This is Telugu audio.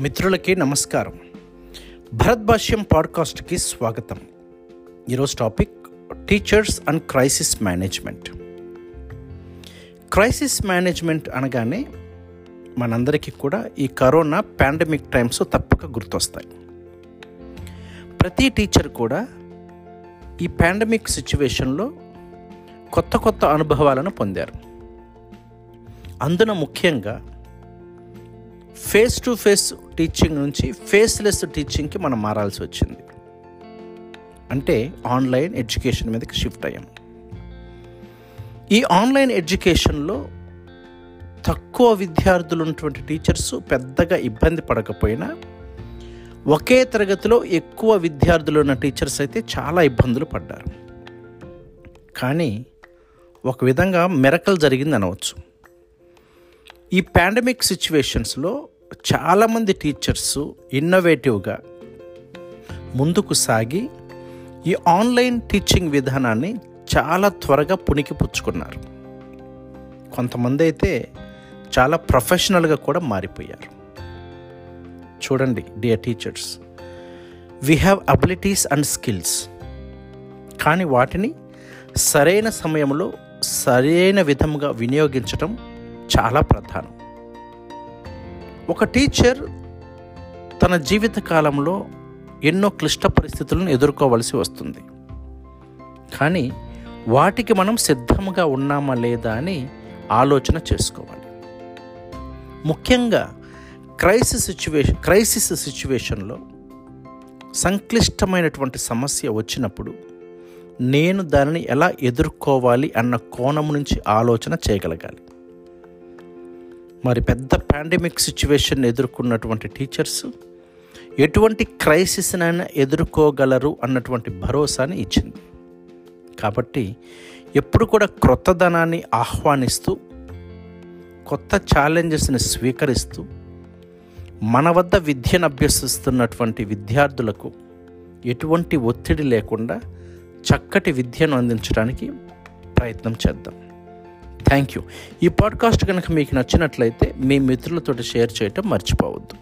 మిత్రులకి నమస్కారం. భరత్ భాష్యం పాడ్కాస్ట్కి స్వాగతం. ఈరోజు topic teachers and crisis management. Crisis management అనగానే మనందరికీ కూడా ఈ కరోనా పాండమిక్ టైమ్స్ తప్పక గుర్తొస్తాయి. ప్రతి టీచర్ కూడా ఈ పాండమిక్ సిచ్యువేషన్లో కొత్త కొత్త అనుభవాలను పొందారు. అందున ముఖ్యంగా ఫేస్ టు ఫేస్ టీచింగ్ నుంచి ఫేస్లెస్ టీచింగ్కి మనం మారాల్సి వచ్చింది. అంటే ఆన్లైన్ ఎడ్యుకేషన్ మీదకి షిఫ్ట్ అయ్యాం. ఈ ఆన్లైన్ ఎడ్యుకేషన్లో తక్కువ విద్యార్థులు ఉన్నటువంటి టీచర్స్ పెద్దగా ఇబ్బంది పడకపోయినా ఒకే తరగతిలో ఎక్కువ విద్యార్థులు ఉన్న టీచర్స్ అయితే చాలా ఇబ్బందులు పడ్డారు. కానీ ఒక విధంగా మెరకల్ జరిగింది అనవచ్చు. ఈ పాండమిక్ సిచ్యువేషన్స్లో చాలామంది టీచర్స్ ఇన్నోవేటివ్గా ముందుకు సాగి ఈ ఆన్లైన్ టీచింగ్ విధానాన్ని చాలా త్వరగా పుణికి పుచ్చుకున్నారు కొంతమంది అయితే చాలా ప్రొఫెషనల్గా కూడా మారిపోయారు. చూడండి dear teachers we have abilities and skills కానీ వాటిని సరైన సమయంలో సరైన విధముగా వినియోగించడం చాలా ప్రధానం. ఒక టీచర్ తన జీవిత కాలంలో ఎన్నో క్లిష్ట పరిస్థితులను ఎదుర్కోవలసి వస్తుంది. కానీ వాటికి మనం సిద్ధంగా ఉన్నామా లేదా అని ఆలోచన చేసుకోవాలి. ముఖ్యంగా క్రైసిస్ సిచ్యువేషన్ క్రైసిస్ సిచ్యువేషన్లో సంక్లిష్టమైనటువంటి సమస్య వచ్చినప్పుడు నేను దానిని ఎలా ఎదుర్కోవాలి అన్న కోణం నుంచి ఆలోచన చేయగలగాలి. మరి పెద్ద పాండమిక్ సిచ్యువేషన్ ఎదుర్కొన్నటువంటి టీచర్స్ ఎటువంటి క్రైసిస్నైనా ఎదుర్కోగలరు అన్నటువంటి భరోసాని ఇచ్చింది. కాబట్టి ఎప్పుడు కూడా క్రొత్తదనాన్ని ఆహ్వానిస్తూ కొత్త ఛాలెంజెస్ని స్వీకరిస్తూ మన వద్ద విద్యను అభ్యసిస్తున్నటువంటి విద్యార్థులకు ఎటువంటి ఒత్తిడి లేకుండా చక్కటి విద్యను అందించడానికి ప్రయత్నం చేద్దాం. Thank you. ఈ పాడ్కాస్ట్ కనుక మీకు నచ్చినట్లయితే మీ మిత్రులతో షేర్ చేయటం మర్చిపోవద్దు.